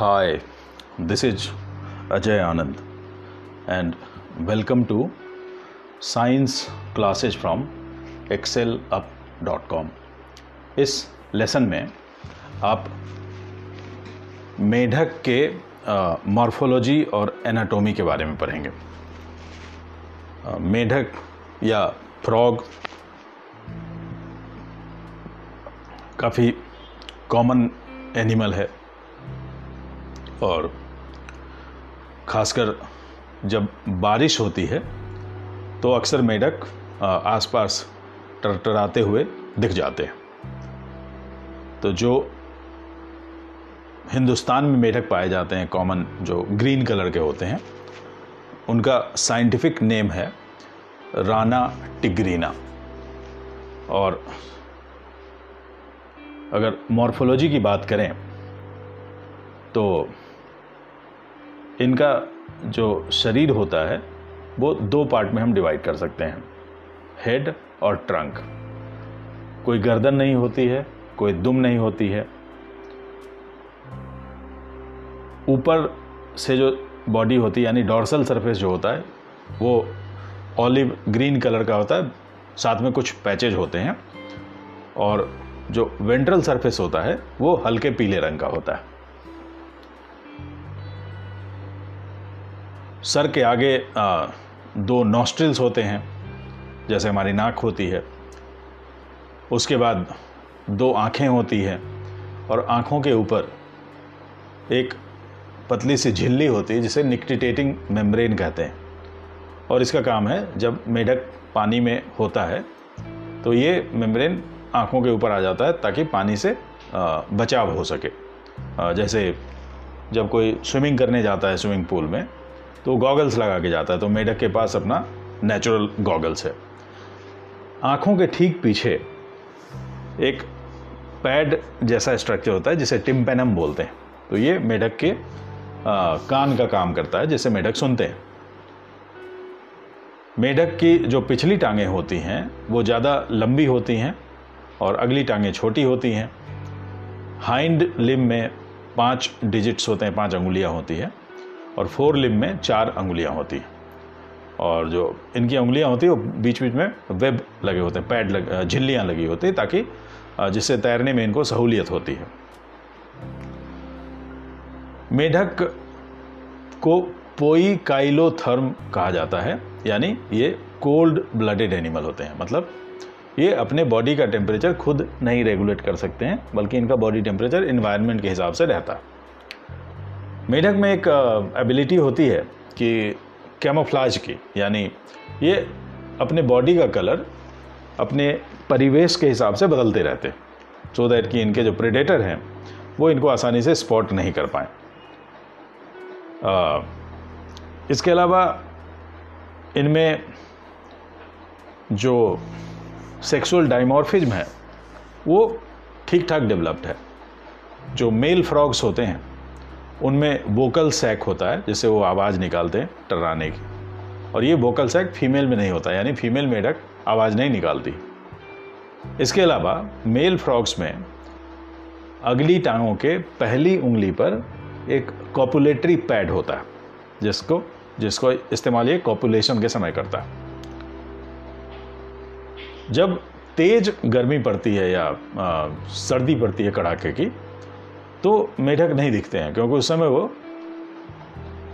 Hi, this is Ajay Anand and welcome to Science Classes from excelup.com. इस lesson में आप मेढक के मॉर्फोलॉजी और एनाटॉमी के बारे में पढ़ेंगे मेढक या फ्रॉग काफ़ी कॉमन एनिमल है और खासकर जब बारिश होती है तो अक्सर मेढक आसपास टरटराते हुए दिख जाते हैं। तो जो हिंदुस्तान में मेढक पाए जाते हैं, कॉमन जो ग्रीन कलर के होते हैं, उनका साइंटिफिक नेम है राना टिग्रीना। और अगर मॉर्फोलॉजी की बात करें तो इनका जो शरीर होता है, वो दो पार्ट में हम डिवाइड कर सकते हैं। हेड और ट्रंक कोई गर्दन नहीं होती है, कोई दुम नहीं होती है। ऊपर से जो बॉडी होती है, यानी डॉर्सल सरफेस जो होता है, वो ऑलिव ग्रीन कलर का होता है, साथ में कुछ पैचेज होते हैं। और जो वेंट्रल सरफेस होता है, वो हल्के पीले रंग का होता है। सर के आगे आ, दो नॉस्ट्रिल्स होते हैं जैसे हमारी नाक होती है। उसके बाद दो आँखें होती हैं और आँखों के ऊपर एक पतली सी झिल्ली होती है जिसे निक्टिटेटिंग मेम्ब्रेन कहते हैं। और इसका काम है जब मेढक पानी में होता है तो ये मेम्ब्रेन आँखों के ऊपर आ जाता है ताकि पानी से बचाव हो सके। जैसे जब कोई स्विमिंग करने जाता है स्विमिंग पूल में तो गॉगल्स लगा के जाता है तो मेढक के पास अपना नेचुरल गॉगल्स है। आँखों के ठीक पीछे एक पैड जैसा स्ट्रक्चर होता है जिसे टिम्पेनम बोलते हैं। तो ये मेढक के आ, कान का काम करता है जिसे मेढक सुनते हैं। मेढक की जो पिछली टांगें होती हैं वो ज़्यादा लंबी होती हैं और अगली टांगें छोटी होती हैं। हाइंड लिम में पाँच डिजिट्स होते हैं पाँच अंगुलियाँ होती हैं। और फोर लिम में चार अंगुलियाँ होती हैं। और जो इनकी उंगलियाँ होती हैं, वो बीच बीच में वेब लगे होते हैं, पैड लग झिल्लियाँ लगी होती हैं ताकि जिससे तैरने में इनको सहूलियत होती है। मेढक को पोई काइलोथर्म कहा जाता है, यानी ये कोल्ड ब्लडेड एनिमल होते हैं। मतलब ये अपने बॉडी का टेम्परेचर खुद नहीं रेगुलेट कर सकते हैं, बल्कि इनका बॉडी टेम्परेचर इन्वायरमेंट के हिसाब से रहता है। मेढक में एक एबिलिटी होती है कि कैमोफ्लाज की, यानी ये अपने बॉडी का कलर अपने परिवेश के हिसाब से बदलते रहते हैं सो दैट कि इनके जो प्रेडेटर हैं, वो इनको आसानी से स्पॉट नहीं कर पाए। इसके अलावा इनमें जो सेक्सुअल डाइमॉर्फिज्म है, वो ठीक ठाक डेवलप्ड है। जो मेल फ्रॉग्स होते हैं उनमें वोकल सैक होता है जिससे वो आवाज़ निकालते हैं टर्राने की। और ये वोकल सैक फीमेल में नहीं होता यानी फीमेल मेढक आवाज़ नहीं निकालती। इसके अलावा मेल फ्रॉक्स में अगली टांगों के पहली उंगली पर एक कॉपुलेटरी पैड होता है जिसको जिसको इस्तेमाल ये कॉपुलेशन के समय करता है। जब तेज गर्मी पड़ती है या आ, सर्दी पड़ती है कड़ाके की तो मेढक नहीं दिखते हैं, क्योंकि उस समय वो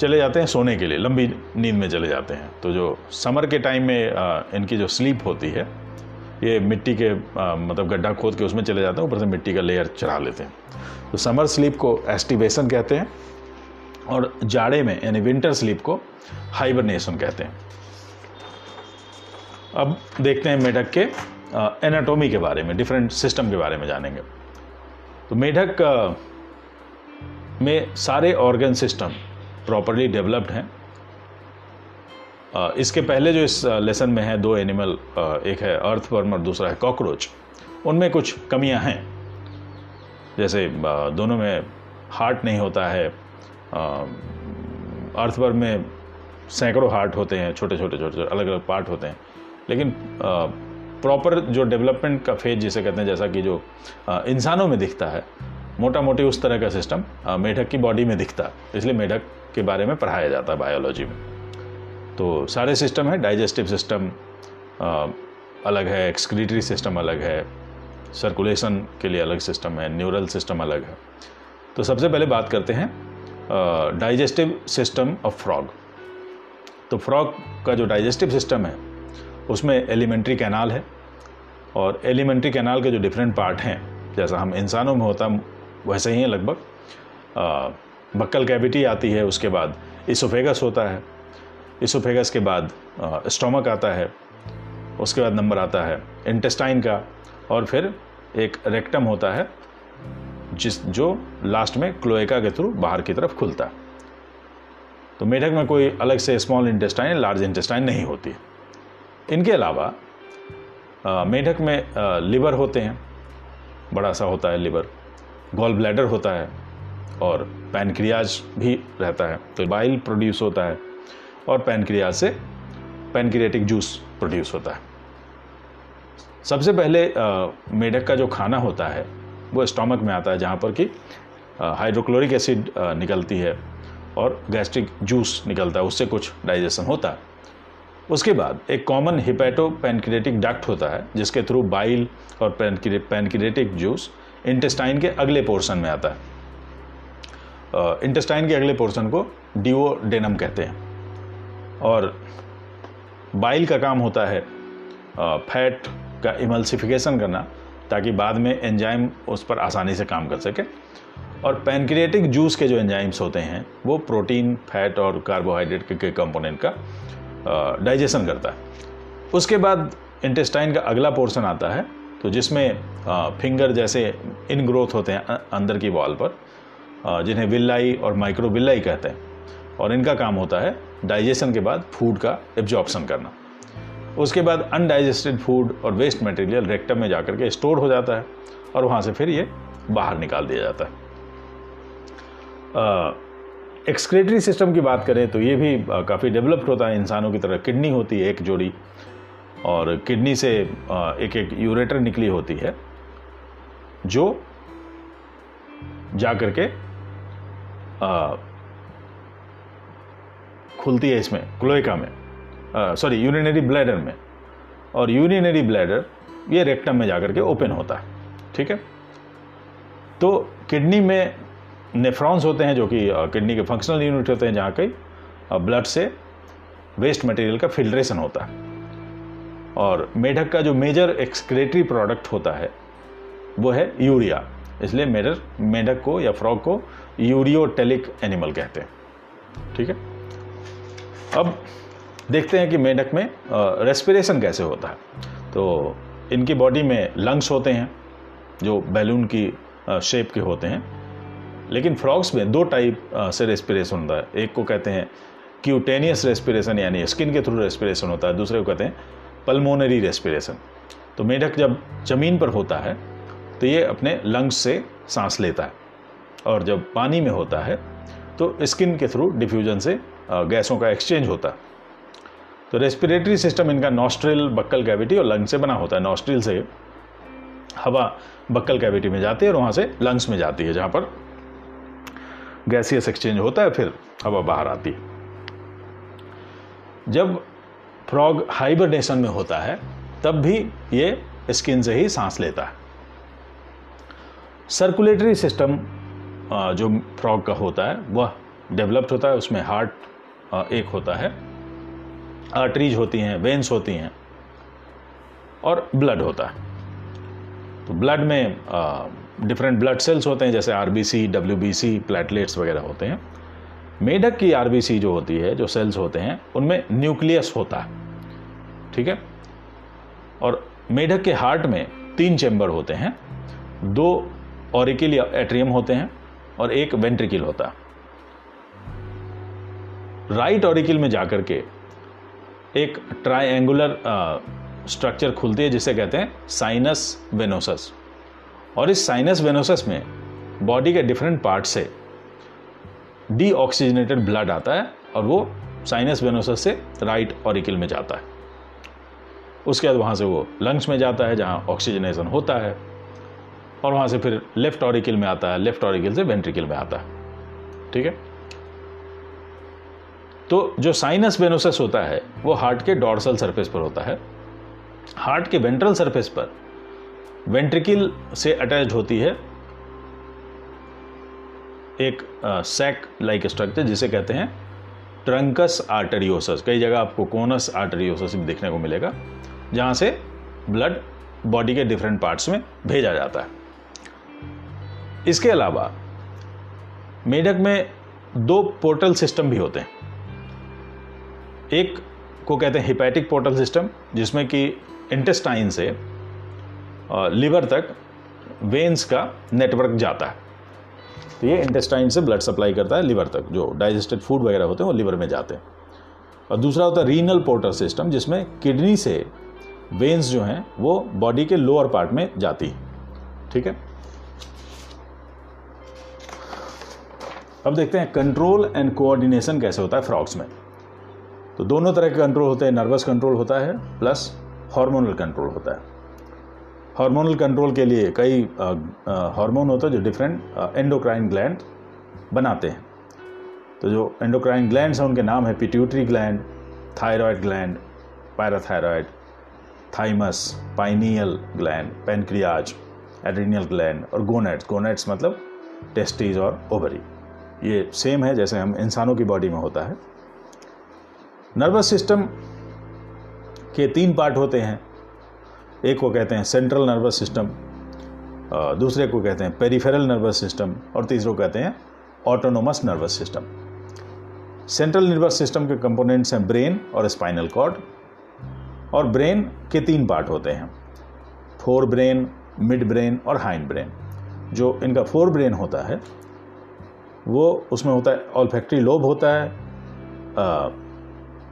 चले जाते हैं सोने के लिए, लंबी नींद में चले जाते हैं। तो जो समर के टाइम में इनकी जो स्लीप होती है, ये मिट्टी के मतलब गड्ढा खोद के उसमें चले जाते हैं, ऊपर से मिट्टी का लेयर चढ़ा लेते हैं। तो समर स्लीप को एस्टिवेशन कहते हैं और जाड़े में, यानी विंटर स्लीप को हाइबरनेशन कहते हैं। अब देखते हैं मेढक के एनाटोमी के बारे में डिफरेंट सिस्टम के बारे में जानेंगे। तो मेढक में सारे ऑर्गन सिस्टम प्रॉपरली डेवलप्ड हैं। इसके पहले जो इस लेसन में है, दो एनिमल एक है अर्थवर्म और दूसरा है कॉकरोच उनमें कुछ कमियाँ हैं। जैसे दोनों में हार्ट नहीं होता है अर्थवर्म में सैकड़ों हार्ट होते हैं छोटे छोटे छोटे छोटे अलग अलग पार्ट होते हैं। लेकिन प्रॉपर जो डेवलपमेंट का फ़ेज़ जिसे कहते हैं, जैसा कि जो इंसानों में दिखता है मोटा मोटी उस तरह का सिस्टम मेढक की बॉडी में दिखता है इसलिए मेढक के बारे में पढ़ाया जाता है बायोलॉजी में। तो सारे सिस्टम है डाइजेस्टिव सिस्टम अलग है एक्सक्रीटरी सिस्टम अलग है सर्कुलेशन के लिए अलग सिस्टम है न्यूरल सिस्टम अलग है। तो सबसे पहले बात करते हैं डाइजेस्टिव सिस्टम ऑफ़ फ्रॉग तो फ्रॉग का जो डाइजेस्टिव सिस्टम है, उसमें एलिमेंट्री कैनाल है और एलिमेंट्री कैनाल के जो डिफरेंट पार्ट हैं, जैसा हम इंसानों में होता वैसे ही है लगभग। बक्कल कैविटी आती है, उसके बाद इसोफेगस होता है। इसोफेगस के बाद स्टोमक आता है। उसके बाद नंबर आता है इंटेस्टाइन का, और फिर एक रेक्टम होता है, जिस, जो लास्ट में क्लोएका के थ्रू बाहर की तरफ़ खुलता है। तो मेढक में कोई अलग से स्मॉल इंटेस्टाइन, लार्ज इंटेस्टाइन नहीं होती। इनके अलावा मेढक में लिवर होते हैं। बड़ा सा होता है लिवर। गॉल ब्लैडर होता है और पैनक्रियाज भी रहता है। तो बाइल प्रोड्यूस होता है और पैनक्रियाज से पैनक्रियाटिक जूस प्रोड्यूस होता है। सबसे पहले मेढक का जो खाना होता है, वो स्टोमक में आता है, जहाँ पर कि हाइड्रोक्लोरिक एसिड निकलती है और गैस्ट्रिक जूस निकलता है, उससे कुछ डाइजेशन होता है। उसके बाद एक कॉमन हिपैटो पैनक्रिएटिक डक्ट होता है, जिसके थ्रू बाइल और पैनक्रिएटिक जूस इंटेस्टाइन के अगले पोर्शन में आता है। इंटेस्टाइन के अगले पोर्शन को डिओडेनम कहते हैं। और बाइल का काम होता है फैट का इमल्सिफिकेशन करना ताकि बाद में एंजाइम उस पर आसानी से काम कर सके। और पैनक्रिएटिक जूस के जो एंजाइम्स होते हैं वो प्रोटीन फैट और कार्बोहाइड्रेट के, के कंपोनेंट का डाइजेशन करता है। उसके बाद इंटेस्टाइन का अगला पोर्शन आता है तो जिसमें फिंगर जैसे इन ग्रोथ होते हैं अंदर की वॉल पर जिन्हें विल्लाई और माइक्रो विल्लाई कहते हैं। और इनका काम होता है डाइजेशन के बाद फ़ूड का एब्जॉर्प्शन करना। उसके बाद अनडाइजेस्टेड फ़ूड और वेस्ट मटेरियल रेक्टम में जाकर के स्टोर हो जाता है और वहाँ से फिर ये बाहर निकाल दिया जाता है। एक्सक्रेटरी सिस्टम की बात करें तो ये भी काफ़ी डेवलप्ड होता है। इंसानों की तरह किडनी होती है एक जोड़ी। और किडनी से एक एक यूरेटर निकली होती है, जो जा कर के खुलती है इसमें क्लोइका में सॉरी यूरिनरी ब्लैडर में। और यूरिनरी ब्लैडर ये रेक्टम में जाकर के ओपन होता है, ठीक है? तो किडनी में नेफ्रॉन्स होते हैं, जो कि किडनी के फंक्शनल यूनिट होते हैं, जहाँ कई ब्लड से वेस्ट मटेरियल का फिल्ट्रेशन होता है। और मेढक का जो मेजर एक्सक्रेटरी प्रोडक्ट होता है, वो है यूरिया। इसलिए मेडर मेढक को या फ्रॉग को यूरियोटेलिक एनिमल कहते हैं। ठीक है? अब देखते हैं कि मेढक में रेस्पिरेशन कैसे होता है। तो इनकी बॉडी में लंग्स होते हैं, जो बैलून की शेप के होते हैं। लेकिन फ्रॉग्स में दो टाइप से रेस्पिरेशन होता है। एक को कहते हैं क्यूटेनियस रेस्पिरेशन यानी स्किन के थ्रू रेस्पिरेशन होता है। दूसरे को कहते हैं पल्मोनरी रेस्पिरेशन तो मेढक जब ज़मीन पर होता है तो ये अपने लंग्स से सांस लेता है। और जब पानी में होता है तो स्किन के थ्रू डिफ्यूजन से गैसों का एक्सचेंज होता है। तो रेस्पिरेटरी सिस्टम इनका नॉस्ट्रिल बक्कल कैविटी और लंग से बना होता है। नॉस्ट्रिल से हवा बक्कल कैविटी में जाती है और वहाँ से लंग्स में जाती है, जहाँ पर गैसियस एक्सचेंज होता है, फिर हवा बाहर आती है। जब फ्रॉग हाइबरनेशन में होता है, तब भी ये स्किन से ही सांस लेता है। सर्कुलेटरी सिस्टम जो फ्रॉग का होता है, वह डेवलप्ड होता है, उसमें हार्ट एक होता है। आर्टरीज होती हैं वेंस होती हैं, और ब्लड होता है। तो ब्लड में डिफरेंट ब्लड सेल्स होते हैं, जैसे आरबीसी डब्ल्यूबीसी प्लेटलेट्स वगैरह होते हैं। मेढक की आरबीसी जो होती है, जो सेल्स होते हैं, उनमें न्यूक्लियस होता है। ठीक है? और मेढक के हार्ट में तीन चैम्बर होते हैं। दो ऑरिकिल या एट्रियम होते हैं और एक वेंट्रिकिल होता है। राइट ऑरिकिल में जाकर के एक ट्राइंगुलर स्ट्रक्चर खुलती है जिसे कहते हैं साइनस वेनोसस और इस साइनस वेनोसस में बॉडी के डिफरेंट पार्ट से डीऑक्सीजनेटेड ब्लड आता है और वो साइनस वेनोसस से राइट ऑरिकल में जाता है। उसके बाद वहाँ से वो लंग्स में जाता है, जहाँ ऑक्सीजनेशन होता है, और वहाँ से फिर लेफ़्ट ऑरिकल में आता है लेफ़्ट ऑरिकल से वेंट्रिकल में आता है। ठीक है? तो जो साइनस वेनोसस होता है, वो हार्ट के डॉर्सल सरफेस पर होता है। हार्ट के वेंट्रल सरफेस पर वेंट्रिकल से अटैच होती है एक सैक लाइक स्ट्रक्चर जिसे कहते हैं ट्रंकस आर्टरियोसस कई जगह आपको कोनस आर्टरियोसस देखने को मिलेगा। जहाँ से ब्लड बॉडी के डिफरेंट पार्ट्स में भेजा जाता है। इसके अलावा, मेढक में दो पोर्टल सिस्टम भी होते हैं। एक को कहते हैं हिपैटिक पोर्टल सिस्टम जिसमें कि इंटेस्टाइन से लिवर तक वेन्स का नेटवर्क जाता है। तो ये इंटेस्टाइन से ब्लड सप्लाई करता है लिवर तक, जो डाइजेस्टेड फ़ूड वगैरह होते हैं, वो लिवर में जाते हैं। और दूसरा होता है रीनल पोर्टल सिस्टम जिसमें किडनी से वेन्स जो हैं, वो बॉडी के लोअर पार्ट में जाती है। ठीक है? अब देखते हैं कंट्रोल एंड कोऑर्डिनेशन कैसे होता है फ्रॉक्स में। तो दोनों तरह के कंट्रोल होते हैं नर्वस कंट्रोल होता है प्लस हार्मोनल कंट्रोल होता है। हार्मोनल कंट्रोल के लिए कई हार्मोन होते हैं जो डिफरेंट एंडोक्राइन ग्लैंड बनाते हैं। तो जो एंडोक्राइन ग्लैंड हैं, उनके नाम है pituitary gland thyroid gland parathyroid thymus pineal gland pancreas adrenal gland और गोनेट्स गोनेट्स मतलब टेस्टीज और ओवरी ये सेम है जैसे हम इंसानों की बॉडी में होता है. नर्वस सिस्टम के तीन पार्ट होते हैं. एक को कहते हैं सेंट्रल नर्वस सिस्टम दूसरे को कहते हैं पेरिफेरल नर्वस सिस्टम और तीसरे को कहते हैं autonomous nervous system central nervous system के कंपोनेंट्स हैं ब्रेन और स्पाइनल कॉर्ड और ब्रेन के तीन पार्ट होते हैं। फोर ब्रेन मिड ब्रेन और हाइंड ब्रेन जो इनका फोर ब्रेन होता है, वो उसमें होता है ऑलफैक्ट्री लोब होता है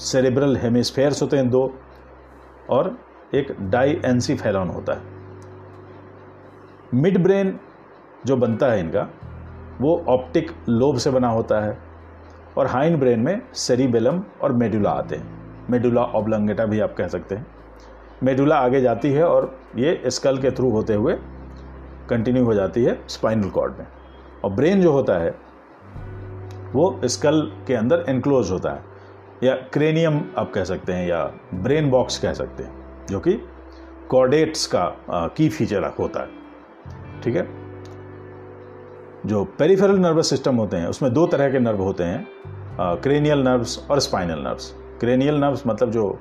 सेरेब्रल हेमिस्फेयर्स होते हैं दो, और एक डाई एनसीफेलॉन होता है। मिड ब्रेन जो बनता है इनका, वो ऑप्टिक लोब से बना होता है, और हाइंड ब्रेन में सेरिबेलम और मेडुला आते हैं। मेडुला ऑबलंगेटा भी आप कह सकते हैं। मेडुला आगे जाती है और ये स्कल के थ्रू होते हुए कंटिन्यू हो जाती है स्पाइनल कॉर्ड में। और ब्रेन जो होता है, वो स्कल के अंदर एनक्लोज होता है। या क्रेनियम आप कह सकते हैं या ब्रेन बॉक्स कह सकते हैं, जो कि कॉर्डेट्स का की फीचर होता है। ठीक है? जो पेरिफेरल नर्वस सिस्टम होते हैं, उसमें दो तरह के नर्व होते हैं क्रेनियल नर्व्स और स्पाइनल नर्व्स क्रेनियल नर्व्स मतलब जो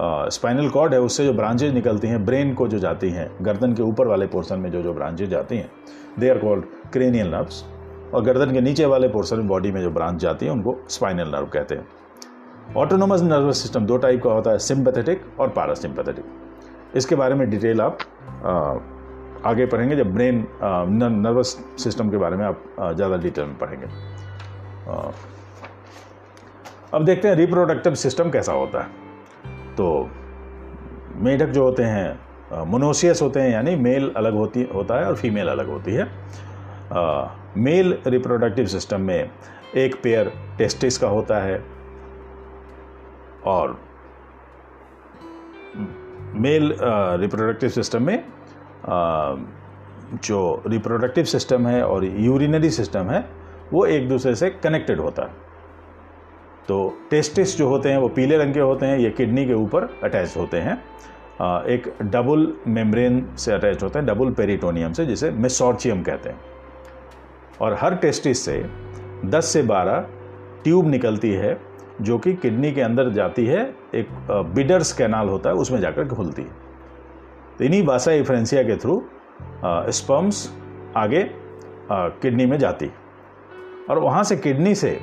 स्पाइनल कॉर्ड है, उससे जो ब्रांचेज निकलती हैं, ब्रेन को जो जाती हैं, गर्दन के ऊपर वाले पोर्शन में जो जो ब्रांचेज जाती हैं they are called cranial nerves और गर्दन के नीचे वाले पोर्शन में बॉडी में जो ब्रांच जाती है, उनको स्पाइनल नर्व कहते हैं। ऑटोनोमस नर्वस सिस्टम दो टाइप का होता है सिंपैथेटिक और पैरासिम्पैथेटिक इसके बारे में डिटेल आप आगे पढ़ेंगे, जब ब्रेन नर्वस सिस्टम के बारे में आप ज़्यादा डिटेल में पढ़ेंगे। अब देखते हैं रिप्रोडक्टिव सिस्टम कैसा होता है। तो मेढक जो होते हैं मोनोसियस होते हैं यानी मेल अलग होती होता है और फीमेल अलग होती है। आ, मेल रिप्रोडक्टिव सिस्टम में एक पेयर टेस्टिस का होता है और मेल रिप्रोडक्टिव सिस्टम में uh, जो रिप्रोडक्टिव सिस्टम है और यूरिनरी सिस्टम है वो एक दूसरे से कनेक्टेड होता है। तो टेस्टिस जो होते हैं वो पीले रंग के होते हैं, ये किडनी के ऊपर अटैच होते हैं। एक डबल मेम्ब्रेन से अटैच होते हैं डबल पेरिटोनियम से, जिसे मिसॉर्चियम कहते हैं। और हर टेस्टिस से 10 से 12 ट्यूब निकलती है, जो कि किडनी के अंदर जाती है, एक बिडर्स कैनाल होता है, उसमें जाकर खुलती है। तो इन्हीं वासा इफ्रेंसिया के थ्रू स्पम्स आगे किडनी में जाती। और वहाँ से किडनी से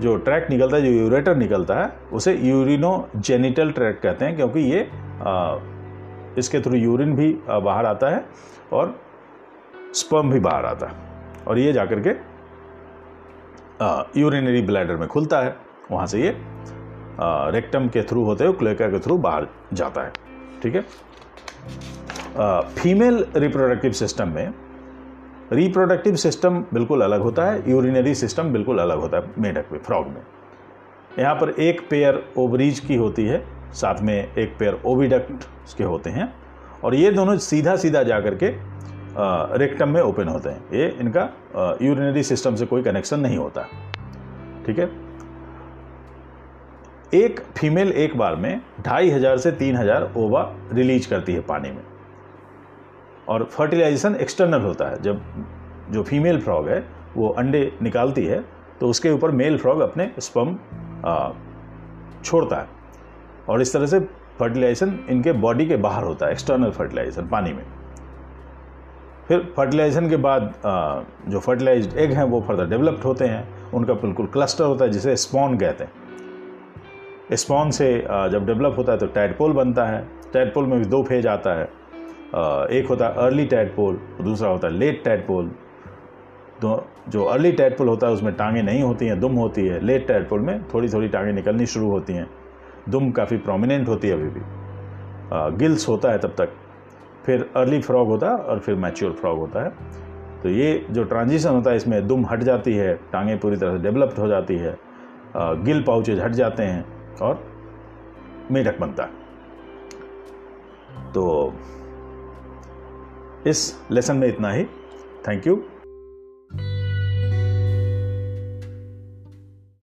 जो ट्रैक निकलता है जो यूरेटर निकलता है उसे यूरिनो जेनिटल ट्रैक कहते हैं क्योंकि ये आ, इसके थ्रू यूरिन भी बाहर आता है और स्पर्म भी बाहर आता है। और ये जाकर के यूरिनरी ब्लैडर में खुलता है। वहाँ से ये रेक्टम के थ्रू होते हुए क्लेका के थ्रू बाहर जाता है। ठीक है? फीमेल रिप्रोडक्टिव सिस्टम में रिप्रोडक्टिव सिस्टम बिल्कुल अलग होता है यूरिनरी सिस्टम बिल्कुल अलग होता है, मेढक में फ्रॉग में। यहाँ पर एक पेयर ओवरीज की होती है, साथ में एक पेयर ओविडक्ट के होते हैं, और ये दोनों सीधा सीधा जा करके रेक्टम में ओपन होते हैं। ये इनका यूरिनरी सिस्टम से कोई कनेक्शन नहीं होता। ठीक है? एक फीमेल एक बार में ढाई हज़ार से तीन हज़ार ओवा रिलीज़ करती है पानी में। और फर्टिलाइजेशन एक्सटर्नल होता है। जब जो फीमेल फ्रॉग है, वो अंडे निकालती है तो उसके ऊपर मेल फ्रॉग अपने स्पम छोड़ता है। और इस तरह से फर्टिलाइजेशन इनके बॉडी के बाहर होता है एक्सटर्नल फर्टिलाइजेशन पानी में। फिर फर्टिलाइजेशन के बाद जो फर्टिलाइज्ड एग हैं, वो फर्दर डेवलप्ड होते हैं। उनका बिल्कुल क्लस्टर होता है, जिसे स्पॉन कहते हैं। स्पॉन से जब डेवलप होता है तो टैडपोल बनता है। टैडपोल में भी दो फ़ेज़ आता है। एक होता है अर्ली टैडपोल दूसरा होता है लेट टैडपोल तो जो अर्ली टैडपोल होता है, उसमें टांगे नहीं होती हैं, दुम होती है। लेट टैडपोल में थोड़ी थोड़ी टांगे निकलनी शुरू होती हैं। दुम काफ़ी प्रोमिनेंट होती है अभी भी। गिल्स होता है तब तक। फिर अर्ली फ्रॉग होता है और फिर मैच्योर फ्रॉग होता है। तो ये जो ट्रांजिशन होता है, इसमें दुम हट जाती है, टांगें पूरी तरह से डेवलप्ड हो जाती है। गिल पाउचेज हट जाते हैं और मेढक बनता है। तो इस लेसन में इतना ही। Thank you